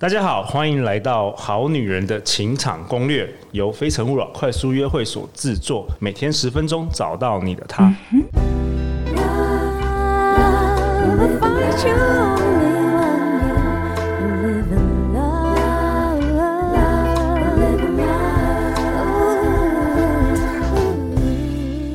大家好，欢迎来到《好女人的情场攻略》，由非诚勿扰快速约会所制作，每天十分钟，找到你的他。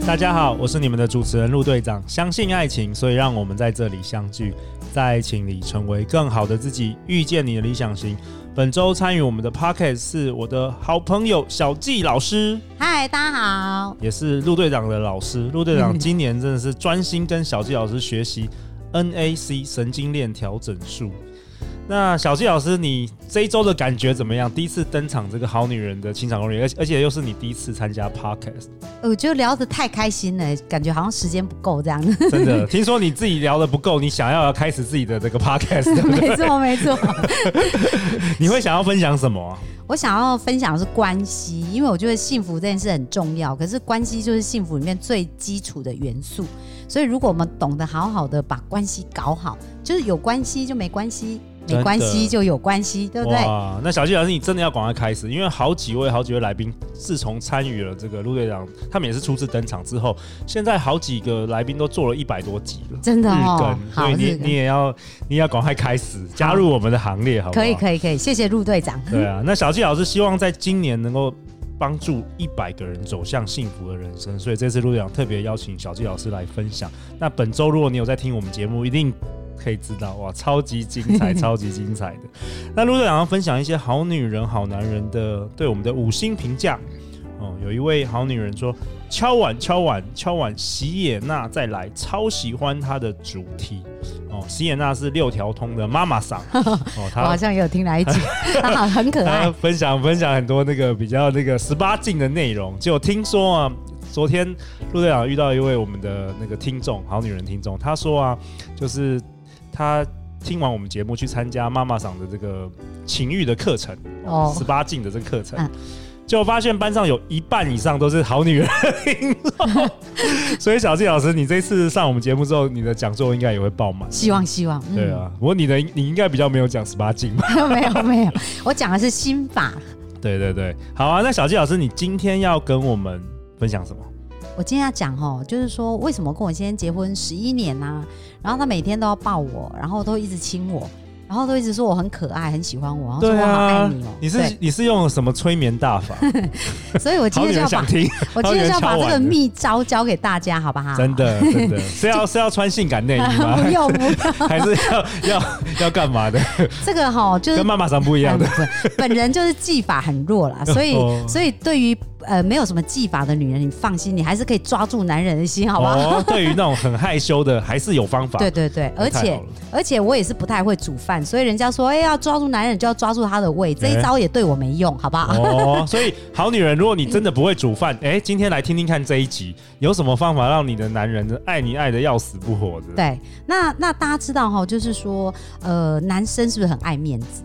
大家好，我是你们的主持人陆队长。相信爱情，所以让我们在这里相聚。在爱情里成为更好的自己，遇见你的理想型。本周参与我们的 Pocket 是我的好朋友小纪老师。嗨，大家好，也是陆队长的老师。陆队长 今年真的是专心跟小纪老师学习 NAC 神经链调整术。那小纪老师，你这一周的感觉怎么样？第一次登场这个好女人的情场攻略，而而且又是你第一次参加 podcast，我觉得聊得太开心了，感觉好像时间不够这样。真的，听说你自己聊得不够，你想要要开始自己的这个 podcast，对不对？没错没错。你会想要分享什么？我想要分享的是关系，因为我觉得幸福这件事很重要，可是关系就是幸福里面最基础的元素，所以如果我们懂得好好的把关系搞好，就是有关系就没关系。没关系就有关系，对不对？哇，那小纪老师，你真的要赶快开始，因为好几位、好几位来宾，自从参与了这个陆队长，他们也是初次登场之后，现在好几个来宾都做了一百多集了，真的哦。所以你你也要你也要赶快开始加入我们的行列，好不好？可以可以可以，谢谢陆队长。对啊，那小纪老师希望在今年能够帮助一百个人走向幸福的人生，所以这次陆队长特别邀请小纪老师来分享。那本周如果你有在听我们节目，一定。可以知道哇，超级精彩，超级精彩的。那陆队长要分享一些好女人、好男人的对我们的五星评价哦。有一位好女人说：“敲碗，敲碗，敲碗，席也娜再来，超喜欢她的主题哦。”席也娜是六条通的妈妈桑 哦，她我好像也有听来一集，她很可爱，分享分享很多那个比较那个十八禁的内容。就听说啊，昨天陆队长遇到一位我们的那个听众，好女人听众，她说啊，就是。他听完我们节目去参加妈妈桑的这个情欲的课程，哦，十八禁的这个课程，嗯、就发现班上有一半以上都是好女人。所以小纪老师，你这次上我们节目之后，你的讲座应该也会爆满。希望希望，嗯、对啊。不过你的你应该比较没有讲十八禁吧？没有没有，我讲的是心法。对对对，好啊。那小纪老师，你今天要跟我们分享什么？我今天要讲哦，就是说为什么跟我先生结婚十一年呢、啊？然后他每天都要抱我，然后都一直亲我，然后都一直说我很可爱，很喜欢我，然后说我好爱你哦。你是你是用了什么催眠大法？所以我今天就要把 我今天就要把这个秘招教给大家，好不好？真的真的 是要是要穿性感内衣吗？不用不用，还是要要要干嘛的？这个哈就是跟妈妈桑不一样的，本人就是技法很弱啦，所以所以对于。呃，没有什么技法的女人，你放心，你还是可以抓住男人的心，好不好？哦，对于那种很害羞的，还是有方法。对对对，而且而且我也是不太会煮饭，所以人家说，哎，要抓住男人就要抓住他的胃，这一招也对我没用，好不好？哦，所以好女人，如果你真的不会煮饭，哎，今天来听听看这一集，有什么方法让你的男人爱你爱的要死不活的？对，那那大家知道哈，就是说，呃，男生是不是很爱面子？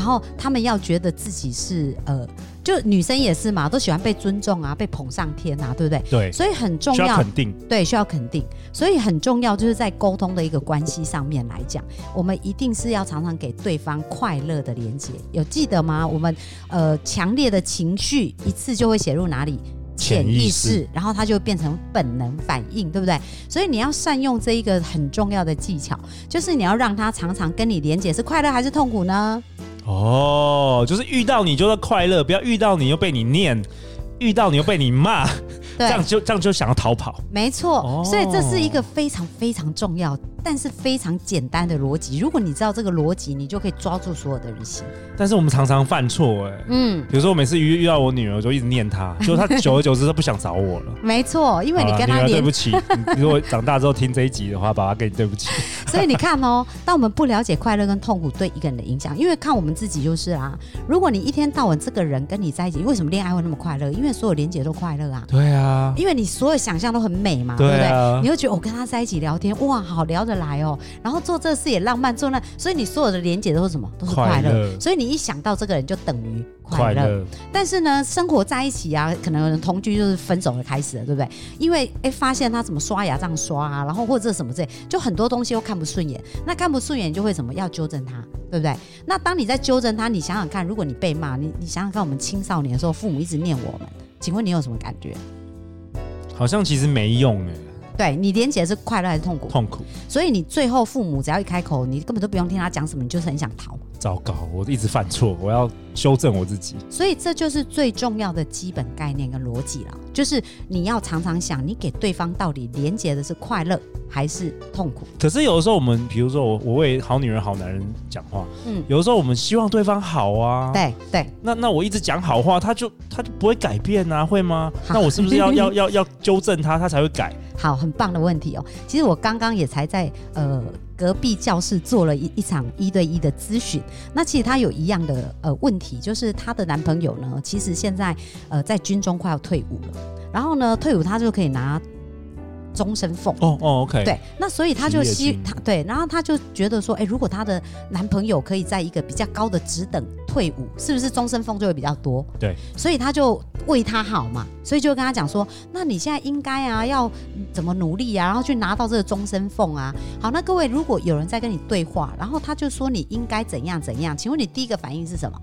然后他们要觉得自己是呃。就女生也是嘛，都喜欢被尊重啊，被捧上天啊，对不对？对，所以很重要，需要肯定，对，需要肯定，所以很重要，就是在沟通的一个关系上面来讲，我们一定是要常常给对方快乐的连接。有记得吗？我们呃强烈的情绪一次就会写入哪里？潜意识，然后它就变成本能反应，对不对？所以你要善用这一个很重要的技巧，就是你要让他常常跟你连接，是快乐还是痛苦呢？哦，就是遇到你就是快乐，不要遇到你又被你念，遇到你又被你骂，对这样就这样就想要逃跑。没错，哦、所以这是一个非常非常重要的。但是非常简单的逻辑，如果你知道这个逻辑，你就可以抓住所有的人心。但是我们常常犯错，哎，嗯，比如说我每次遇遇到我女儿，我就一直念她，就她久而久之她不想找我了。没错，因为你跟她对不起。如果长大之后听这一集的话，爸爸跟你对不起。所以你看哦，当我们不了解快乐跟痛苦对一个人的影响，因为看我们自己就是啊。如果你一天到晚这个人跟你在一起，为什么恋爱会那么快乐？因为所有连结都快乐啊。对啊。因为你所有想象都很美嘛，对不对？你会觉得我跟他在一起聊天，哇，好聊的。得来哦，然后做这事也浪漫，做那，所以你所有的连接都是什么？都是快乐。所以你一想到这个人，就等于快乐。但是呢，生活在一起啊，可能同居就是分手的开始了，对不对？因为哎，发现他怎么刷牙这样刷啊，然后或者什么之类，就很多东西又看不顺眼。那看不顺眼就会什么？要纠正他，对不对？那当你在纠正他，你想想看，如果你被骂，你你想想看，我们青少年的时候，父母一直念我们，请问你有什么感觉？好像其实没用哎。对，你连结是快乐还是痛苦？痛苦。所以你最后父母只要一开口，你根本都不用听他讲什么，你就是很想逃。糟糕，我一直犯错，我要修正我自己。所以这就是最重要的基本概念跟逻辑了，就是你要常常想，你给对方到底连接的是快乐还是痛苦？可是有的时候我们，比如说我，我为好女人、好男人讲话，嗯，有的时候我们希望对方好啊，对对。那那我一直讲好话，他就他就不会改变啊，会吗？那我是不是要要要要纠正他，他才会改？好，很棒的问题哦。其实我刚刚也才在呃隔壁教室做了一一场一对一的咨询。那其实她有一样的呃问题，就是她的男朋友呢，其实现在呃在军中快要退伍了，然后呢退伍他就可以拿。终身俸哦哦，OK，对，那所以他就希他对，然后他就觉得说，哎，如果他的男朋友可以在一个比较高的职等退伍，是不是终身俸就会比较多？对，所以他就为他好嘛，所以就跟他讲说，那你现在应该啊，要怎么努力啊，然后去拿到这个终身俸啊。好，那各位如果有人在跟你对话，然后他就说你应该怎样怎样，请问你第一个反应是什么？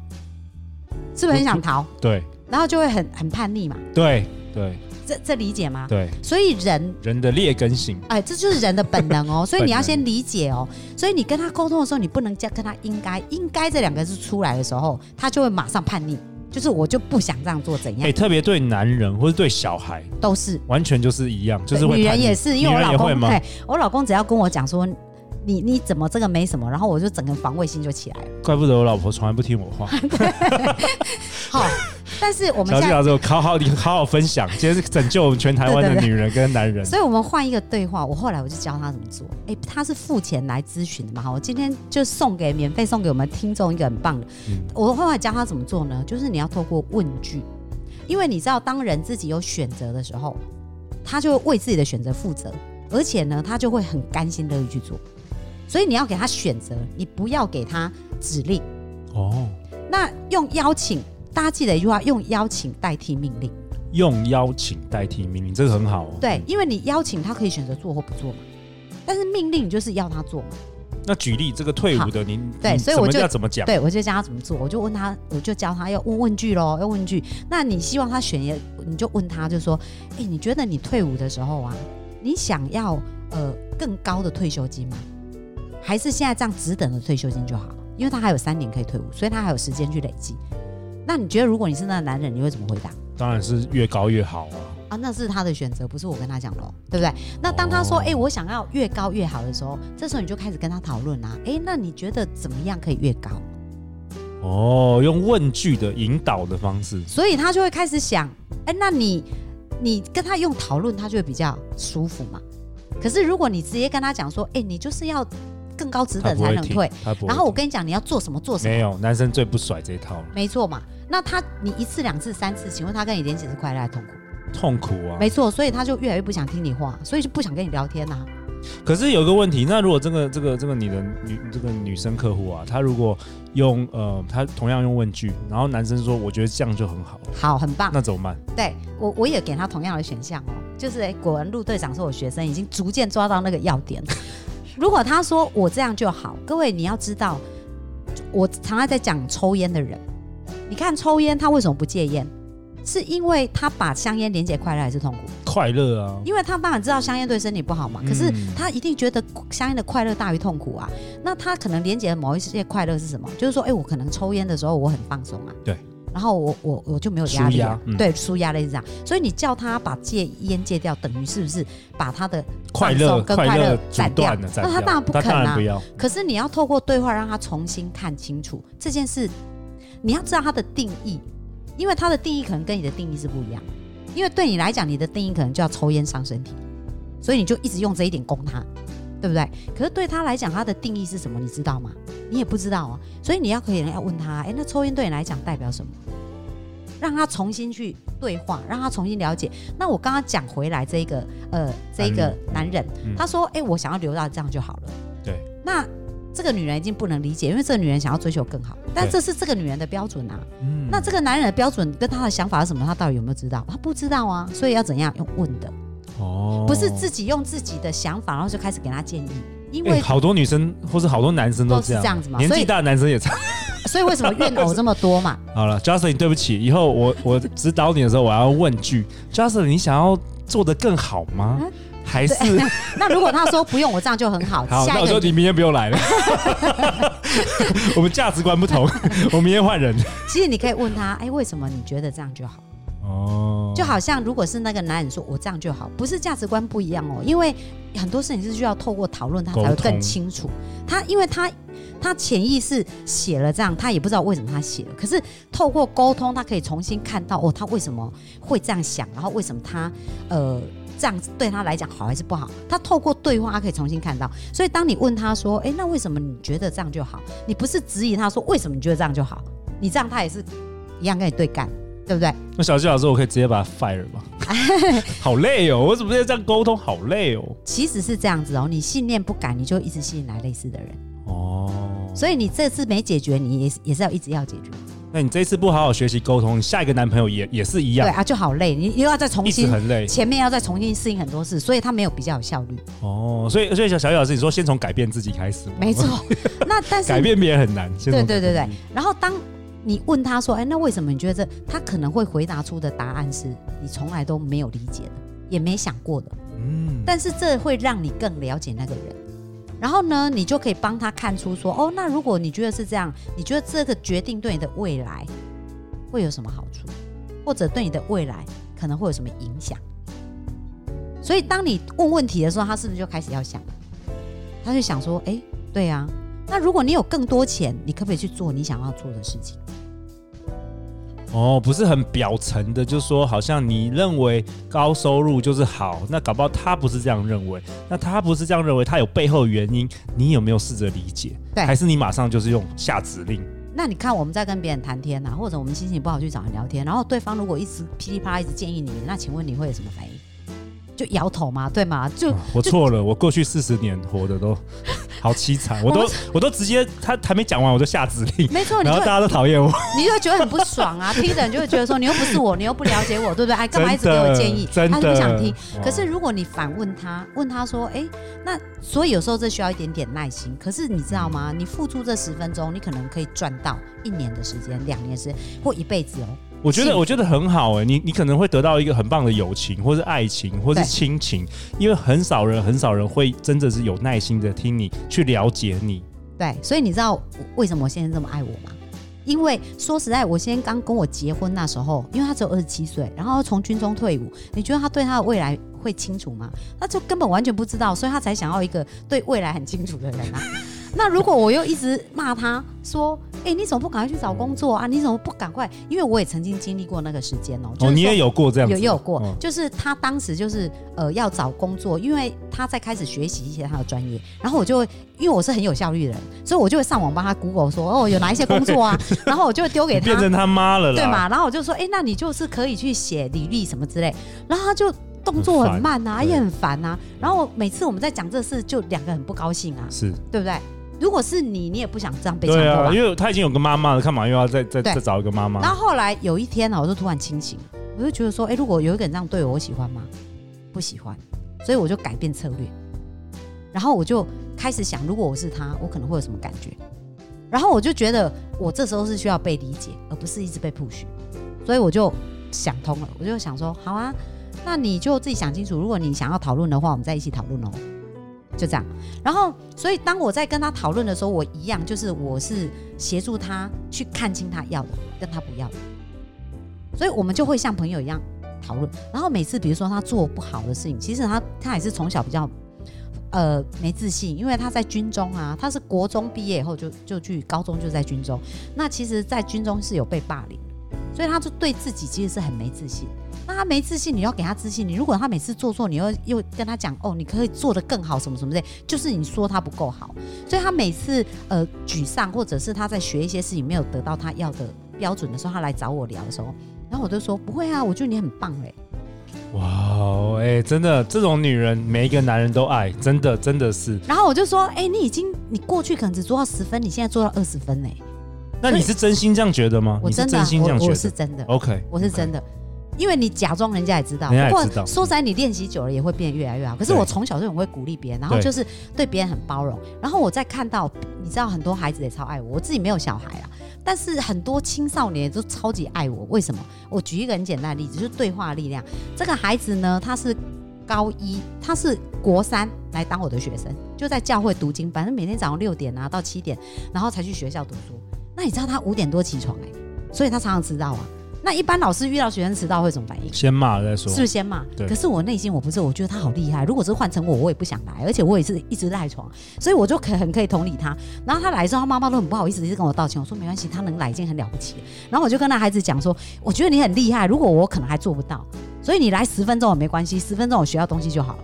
是不是很想逃？对，然后就会很很叛逆嘛？对对。这这理解吗？对，所以人人的劣根性，哎，这就是人的本能哦。所以你要先理解哦。所以你跟他沟通的时候，你不能叫跟他应该应该这两个字出来的时候，他就会马上叛逆，就是我就不想这样做，怎样？哎，特别对男人或者对小孩都是完全就是一样，就是女人也是，因为我老公对，我老公只要跟我讲说你你怎么这个没什么，然后我就整个防卫心就起来了。怪不得我老婆从来不听我话。好。但是我们小纪老师，好好你好好分享，今天是拯救我们全台湾的女人跟男人。所以我们换一个对话，我后来我就教他怎么做。哎、欸，他是付钱来咨询的嘛？好，我今天就送给免费送给我们听众一个很棒的。嗯、我后来教他怎么做呢？就是你要透过问句，因为你知道，当人自己有选择的时候，他就会为自己的选择负责，而且呢，他就会很甘心乐意去做。所以你要给他选择，你不要给他指令。哦，那用邀请。大家记得一句话：用邀请代替命令。用邀请代替命令，这个很好哦。对，因为你邀请他可以选择做或不做嘛，但是命令就是要他做嘛。那举例这个退伍的您，对，所以我就要怎么讲？对，我就教他怎么做，我就问他，我就教他要问问句喽，要问句。那你希望他选一个，你就问他，就说：哎，你觉得你退伍的时候啊，你想要呃更高的退休金吗？还是现在这样只等的退休金就好？因为他还有三年可以退伍，所以他还有时间去累积。那你觉得，如果你是那个男人，你会怎么回答？当然是越高越好啊！啊，那是他的选择，不是我跟他讲喽，对不对？那当他说“哎、哦欸，我想要越高越好的时候”，这时候你就开始跟他讨论啊。哎、欸，那你觉得怎么样可以越高？哦，用问句的引导的方式，所以他就会开始想：哎、欸，那你你跟他用讨论，他就会比较舒服嘛。可是如果你直接跟他讲说：“哎、欸，你就是要。”更高职等才能退，然后我跟你讲，你要做什么做什么。没有，男生最不甩这一套。没错嘛，那他你一次两次三次，请问他跟你连几次快乐还是痛苦？痛苦啊。没错，所以他就越来越不想听你话，所以就不想跟你聊天呐、啊。可是有个问题，那如果这个这个这个你的女这个女生客户啊，她如果用呃，她同样用问句，然后男生说我觉得这样就很好，好，很棒，那怎么办？对我我也给他同样的选项哦，就是哎，果然陆队长是我学生，已经逐渐抓到那个要点。如果他说我这样就好，各位你要知道，我常常在讲抽烟的人，你看抽烟他为什么不戒烟？是因为他把香烟连接快乐还是痛苦？快乐啊！因为他当然知道香烟对身体不好嘛，可是他一定觉得香烟的快乐大于痛苦啊。那他可能连接的某一些快乐是什么？就是说，哎，我可能抽烟的时候我很放松啊。对。然后我我我就没有压力，嗯、对，舒压类似这样。所以你叫他把戒烟戒掉，等于是不是把他的快乐跟快乐斩掉？那他当然不肯啊。可是你要透过对话让他重新看清楚这件事。你要知道他的定义，因为他的定义可能跟你的定义是不一样。因为对你来讲，你的定义可能就要抽烟伤身体，所以你就一直用这一点攻他。对不对？可是对他来讲，他的定义是什么？你知道吗？你也不知道啊。所以你要可以要问他，哎，那抽烟对你来讲代表什么？让他重新去对话，让他重新了解。那我刚刚讲回来这个呃这个男人，嗯、他说：“哎、欸，我想要留到这样就好了。”对。那这个女人已经不能理解，因为这个女人想要追求更好，但这是这个女人的标准啊。嗯。那这个男人的标准跟他的想法是什么？他到底有没有知道？他不知道啊。所以要怎样用问的？哦。不是自己用自己的想法，然后就开始给他建议。因为、欸、好多女生或是好多男生都这样，这样子嘛，年纪大的男生也这样。所以为什么怨偶这么多嘛？好了，Justin，对不起，以后我我指导你的时候，我要问句，Justin，你想要做的更好吗？嗯、还是 那如果他说不用，我这样就很好。好，那我说你明天不用来了。我们价值观不同，我明天换人。其实你可以问他，哎、欸，为什么你觉得这样就好？哦，就好像如果是那个男人说我这样就好，不是价值观不一样哦，因为很多事情是需要透过讨论他才会更清楚。他因为他他潜意识写了这样，他也不知道为什么他写了，可是透过沟通，他可以重新看到哦，他为什么会这样想，然后为什么他呃这样对他来讲好还是不好？他透过对话，他可以重新看到。所以当你问他说，哎，那为什么你觉得这样就好？你不是质疑他说为什么你觉得这样就好？你这样他也是一样跟你对干。对不对？那小纪老师，我可以直接把他 fire 吗？好累哦，我怎么在这样沟通？好累哦。其实是这样子哦，你信念不改，你就一直吸引来类似的人。哦。所以你这次没解决，你也是也是要一直要解决。那你这次不好好学习沟通，你下一个男朋友也也是一样。对啊，就好累，你又要再重新，很累。前面要再重新适应很多事，所以他没有比较有效率。哦，所以所以小小纪老师，你说先从改变自己开始。没错。那但是 改变别人很难。对对对对。然后当。你问他说：“哎，那为什么你觉得这？”他可能会回答出的答案是你从来都没有理解的，也没想过的。嗯。但是这会让你更了解那个人，然后呢，你就可以帮他看出说：“哦，那如果你觉得是这样，你觉得这个决定对你的未来会有什么好处，或者对你的未来可能会有什么影响？”所以，当你问问题的时候，他是不是就开始要想？他就想说：“哎，对啊。那如果你有更多钱，你可不可以去做你想要做的事情？”哦，不是很表层的，就是说好像你认为高收入就是好，那搞不好他不是这样认为，那他不是这样认为，他有背后的原因，你有没有试着理解？对，还是你马上就是用下指令？那你看我们在跟别人谈天呐、啊，或者我们心情不好去找人聊天，然后对方如果一直噼里啪啦一直建议你，那请问你会有什么反应？就摇头嘛？对吗？就、啊、我错了，我过去四十年活的都好凄惨，我都 我都直接他还没讲完我就下指令，没错，然后大家都讨厌我，你就会觉得很不爽啊。听的人就会觉得说你又不是我，你又不了解我，对不对？哎，干嘛一直给我建议？他就不想听。可是如果你反问他，问他说，哎，那所以有时候这需要一点点耐心。可是你知道吗？你付出这十分钟，你可能可以赚到一年的时间、两年时间或一辈子哦。我觉得我觉得很好哎、欸，你你可能会得到一个很棒的友情，或是爱情，或是亲情，因为很少人很少人会真的是有耐心的听你去了解你。对，所以你知道为什么我现在这么爱我吗？因为说实在，我先生刚跟我结婚那时候，因为他只有二十七岁，然后从军中退伍，你觉得他对他的未来会清楚吗？他就根本完全不知道，所以他才想要一个对未来很清楚的人啊。那如果我又一直骂他说，哎、欸，你怎么不赶快去找工作啊？你怎么不赶快？因为我也曾经经历过那个时间哦、喔。哦，你也有过这样子？有，也有过，哦、就是他当时就是呃要找工作，因为他在开始学习一些他的专业，然后我就会因为我是很有效率的人，所以我就会上网帮他 Google 说，哦，有哪一些工作啊？然后我就会丢给他，变成他妈了啦，对嘛？然后我就说，哎、欸，那你就是可以去写履历什么之类，然后他就动作很慢啊，也很烦啊。然后每次我们在讲这事，就两个很不高兴啊，是对不对？如果是你，你也不想这样被强迫吧？对啊，因为他已经有个妈妈了，干嘛又要再再再找一个妈妈？然后后来有一天呢，我就突然清醒，我就觉得说，哎，如果有一个人这样对我，我喜欢吗？不喜欢，所以我就改变策略。然后我就开始想，如果我是他，我可能会有什么感觉？然后我就觉得，我这时候是需要被理解，而不是一直被 push。所以我就想通了，我就想说，好啊，那你就自己想清楚。如果你想要讨论的话，我们再一起讨论哦。就这样，然后，所以当我在跟他讨论的时候，我一样就是我是协助他去看清他要的跟他不要的，所以我们就会像朋友一样讨论。然后每次比如说他做不好的事情，其实他他也是从小比较呃没自信，因为他在军中啊，他是国中毕业以后就就去高中就在军中，那其实，在军中是有被霸凌，所以他就对自己其实是很没自信。那他没自信，你要给他自信。你如果他每次做错，你又又跟他讲哦，你可以做得更好，什么什么的，就是你说他不够好。所以他每次呃沮丧，或者是他在学一些事情没有得到他要的标准的时候，他来找我聊的时候，然后我就说不会啊，我觉得你很棒哎。哇哦，哎，真的，这种女人每一个男人都爱，真的，真的是。然后我就说，哎，你已经，你过去可能只做到十分，你现在做到二十分呢。那你是真心这样觉得吗？我真的，我是真的。OK，我是真的，因为你假装人家也知道，人家也知道。说实在，你练习久了也会变得越来越好。可是我从小就很会鼓励别人，然后就是对别人很包容。然后我在看到，你知道很多孩子也超爱我，我自己没有小孩啊。但是很多青少年都超级爱我，为什么？我举一个很简单的例子，就是对话力量。这个孩子呢，他是高一，他是国三来当我的学生，就在教会读经，反正每天早上六点啊到七点，然后才去学校读书。那你知道他五点多起床哎、欸，所以他常常迟到啊。那一般老师遇到学生迟到会怎么反应？先骂再说，是不是先骂？对。可是我内心我不是，我觉得他好厉害。如果是换成我，我也不想来，而且我也是一直赖床，所以我就可很可以同理他。然后他来的时候，他妈妈都很不好意思，一直跟我道歉。我说没关系，他能来已经很了不起。然后我就跟那孩子讲说，我觉得你很厉害，如果我可能还做不到，所以你来十分钟也没关系，十分钟我学到东西就好了。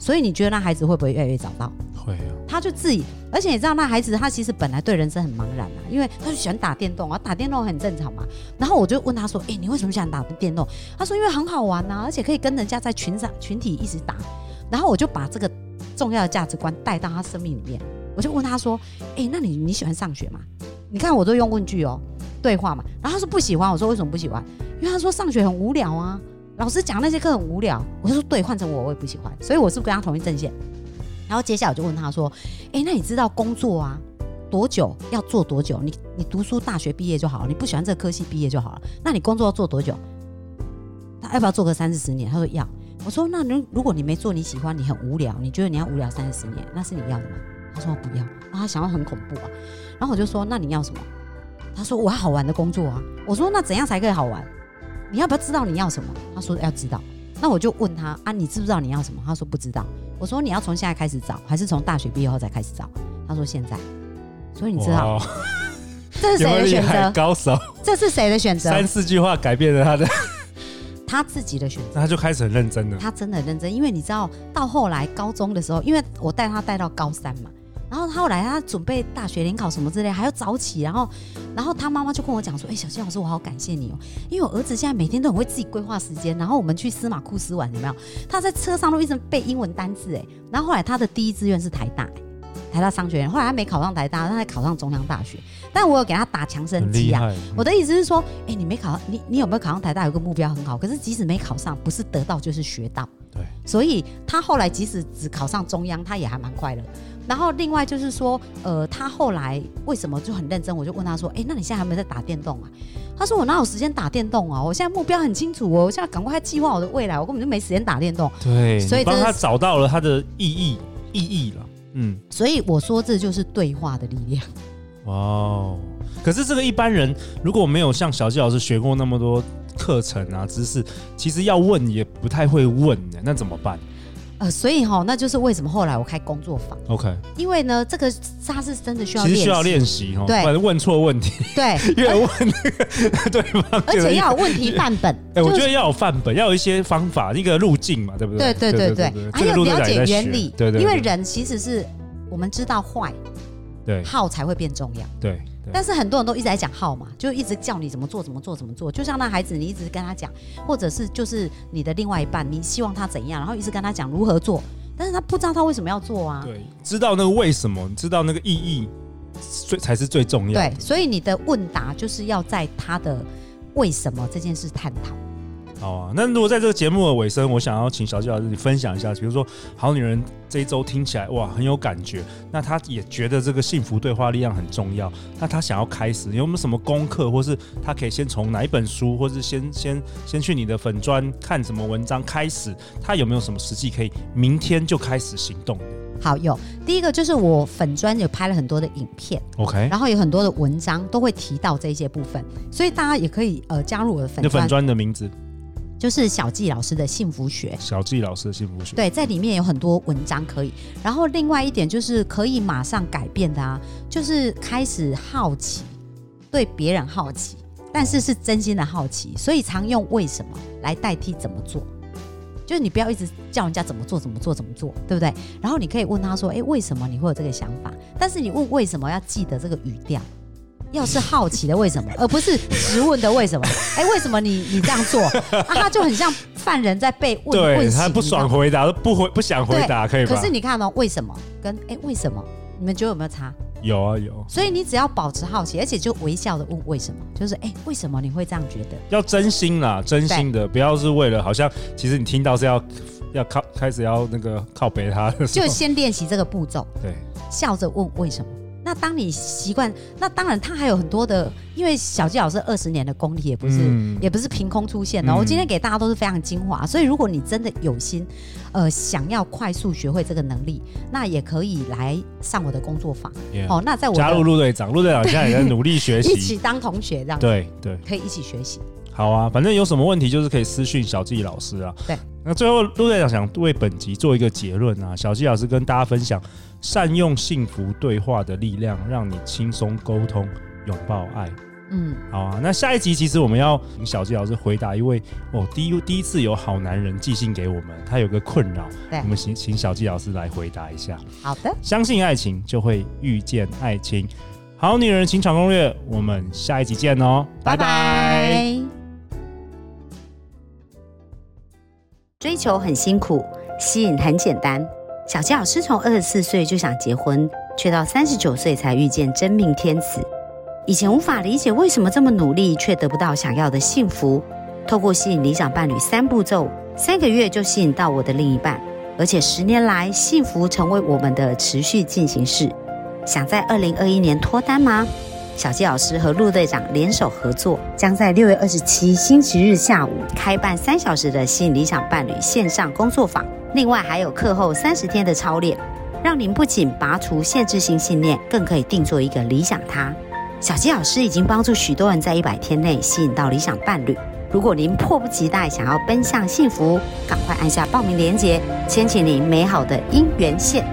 所以你觉得那孩子会不会越来越早到？会啊。他就自己，而且你知道那孩子他其实本来对人生很茫然啊，因为他就喜欢打电动啊，打电动很正常嘛。然后我就问他说：“哎，你为什么喜欢打电动？”他说：“因为很好玩呐，而且可以跟人家在群上群体一直打。”然后我就把这个重要的价值观带到他生命里面。我就问他说：“哎，那你你喜欢上学吗？”你看我都用问句哦，对话嘛。然后他说不喜欢。我说为什么不喜欢？因为他说上学很无聊啊，老师讲那些课很无聊。我就说对，换成我我也不喜欢，所以我是不是跟他同一阵线？然后接下来我就问他说：“哎，那你知道工作啊多久要做多久？你你读书大学毕业就好了，你不喜欢这个科系毕业就好了。那你工作要做多久？他要不要做个三四十年？他说要。我说那如如果你没做你喜欢，你很无聊，你觉得你要无聊三四十年，那是你要的吗？他说不要。然后他想要很恐怖啊。然后我就说那你要什么？他说我要好玩的工作啊。我说那怎样才可以好玩？你要不要知道你要什么？他说要知道。那我就问他啊，你知不知道你要什么？他说不知道。我说你要从现在开始找，还是从大学毕业后再开始找？他说现在。所以你知道，这是谁的选择？高手。这是谁的选择？三四句话改变了他的，他自己的选择。他就开始很认真了。他真的很认真，因为你知道，到后来高中的时候，因为我带他带到高三嘛。然后他后来他准备大学联考什么之类，还要早起。然后，然后他妈妈就跟我讲说：“哎，小新老师，我好感谢你哦，因为我儿子现在每天都很会自己规划时间。然后我们去司马库斯玩，有没有？他在车上都一直背英文单字。哎，然后后来他的第一志愿是台大，台大商学院。后来他没考上台大，他还考上中央大学。但我有给他打强身剂啊。我的意思是说，哎，你没考上，你你有没有考上台大？有个目标很好。可是即使没考上，不是得到就是学到。对。所以他后来即使只考上中央，他也还蛮快乐。然后另外就是说，呃，他后来为什么就很认真？我就问他说：“哎，那你现在还没在打电动啊？”他说：“我哪有时间打电动啊？我现在目标很清楚哦，我现在赶快计划我的未来，我根本就没时间打电动。”对，所以帮他找到了他的意义意义了。嗯，所以我说这就是对话的力量。哇哦！可是这个一般人如果没有像小纪老师学过那么多课程啊知识，其实要问也不太会问的，那怎么办？呃，所以哈，那就是为什么后来我开工作坊。OK，因为呢，这个他是真的需要，其实需要练习哦，对，不然问错问题，对，越问那个对方，而且要有问题范本。哎，我觉得要有范本，要有一些方法，一个路径嘛，对不对？对对对对，还有了解原理，对对，因为人其实是我们知道坏，对，号才会变重要，对。但是很多人都一直在讲号嘛，就一直叫你怎么做怎么做怎么做，就像那孩子，你一直跟他讲，或者是就是你的另外一半，你希望他怎样，然后一直跟他讲如何做，但是他不知道他为什么要做啊。对，知道那个为什么，知道那个意义，最才是最重要的。对，所以你的问答就是要在他的为什么这件事探讨。好啊，那如果在这个节目的尾声，我想要请小纪老师你分享一下，比如说《好女人》这一周听起来哇很有感觉，那她也觉得这个幸福对话力量很重要，那她想要开始，有没有什么功课，或是她可以先从哪一本书，或是先先 先去你的粉砖看什么文章开始，她有没有什么实际可以明天就开始行动？好，有第一个就是我粉专有拍了很多的影片，OK，然后有很多的文章都会提到这些部分，所以大家也可以呃加入我的粉专。粉专的名字。就是小纪老师的幸福学，小纪老师的幸福学，对，在里面有很多文章可以。然后另外一点就是可以马上改变的啊，就是开始好奇，对别人好奇，但是是真心的好奇，所以常用为什么来代替怎么做。就是你不要一直叫人家怎么做怎么做怎么做，对不对？然后你可以问他说：“诶，为什么你会有这个想法？”但是你问为什么要记得这个语调。要是好奇的为什么，而不是直问的为什么？哎、欸，为什么你你这样做？啊，他就很像犯人在被问，对问他不爽回答，不回不想回答，可以吗？可是你看哦，为什么跟哎、欸、为什么？你们觉得有没有差？有啊有。所以你只要保持好奇，而且就微笑的问为什么，就是哎、欸、为什么你会这样觉得？要真心啦，真心的，不要是为了好像其实你听到是要要靠开始要那个靠北他的，就先练习这个步骤，对，笑着问为什么。那当你习惯，那当然他还有很多的，因为小纪老师二十年的功力也不是，嗯、也不是凭空出现的。嗯、我今天给大家都是非常精华，所以如果你真的有心，呃，想要快速学会这个能力，那也可以来上我的工作坊。哦，那在我加入陆队长，陆队长现在也在努力学习，一起当同学这样。对对，可以一起学习。好啊，反正有什么问题就是可以私讯小纪老师啊。对，那最后陆队长想为本集做一个结论啊，小纪老师跟大家分享。善用幸福对话的力量，让你轻松沟通，拥抱爱。嗯，好啊。那下一集其实我们要请小纪老师回答一位哦，第一第一次有好男人寄信给我们，他有个困扰，我们请请小纪老师来回答一下。好的，相信爱情就会遇见爱情，好女人情场攻略，我们下一集见哦，拜拜。追求很辛苦，吸引很简单。小纪老师从二十四岁就想结婚，却到三十九岁才遇见真命天子。以前无法理解为什么这么努力却得不到想要的幸福。透过吸引理想伴侣三步骤，三个月就吸引到我的另一半，而且十年来幸福成为我们的持续进行式。想在二零二一年脱单吗？小纪老师和陆队长联手合作，将在六月二十七星期日下午开办三小时的吸引理想伴侣线上工作坊。另外还有课后三十天的操练，让您不仅拔除限制性信念，更可以定做一个理想他。小纪老师已经帮助许多人在一百天内吸引到理想伴侣。如果您迫不及待想要奔向幸福，赶快按下报名链接，牵起您美好的姻缘线。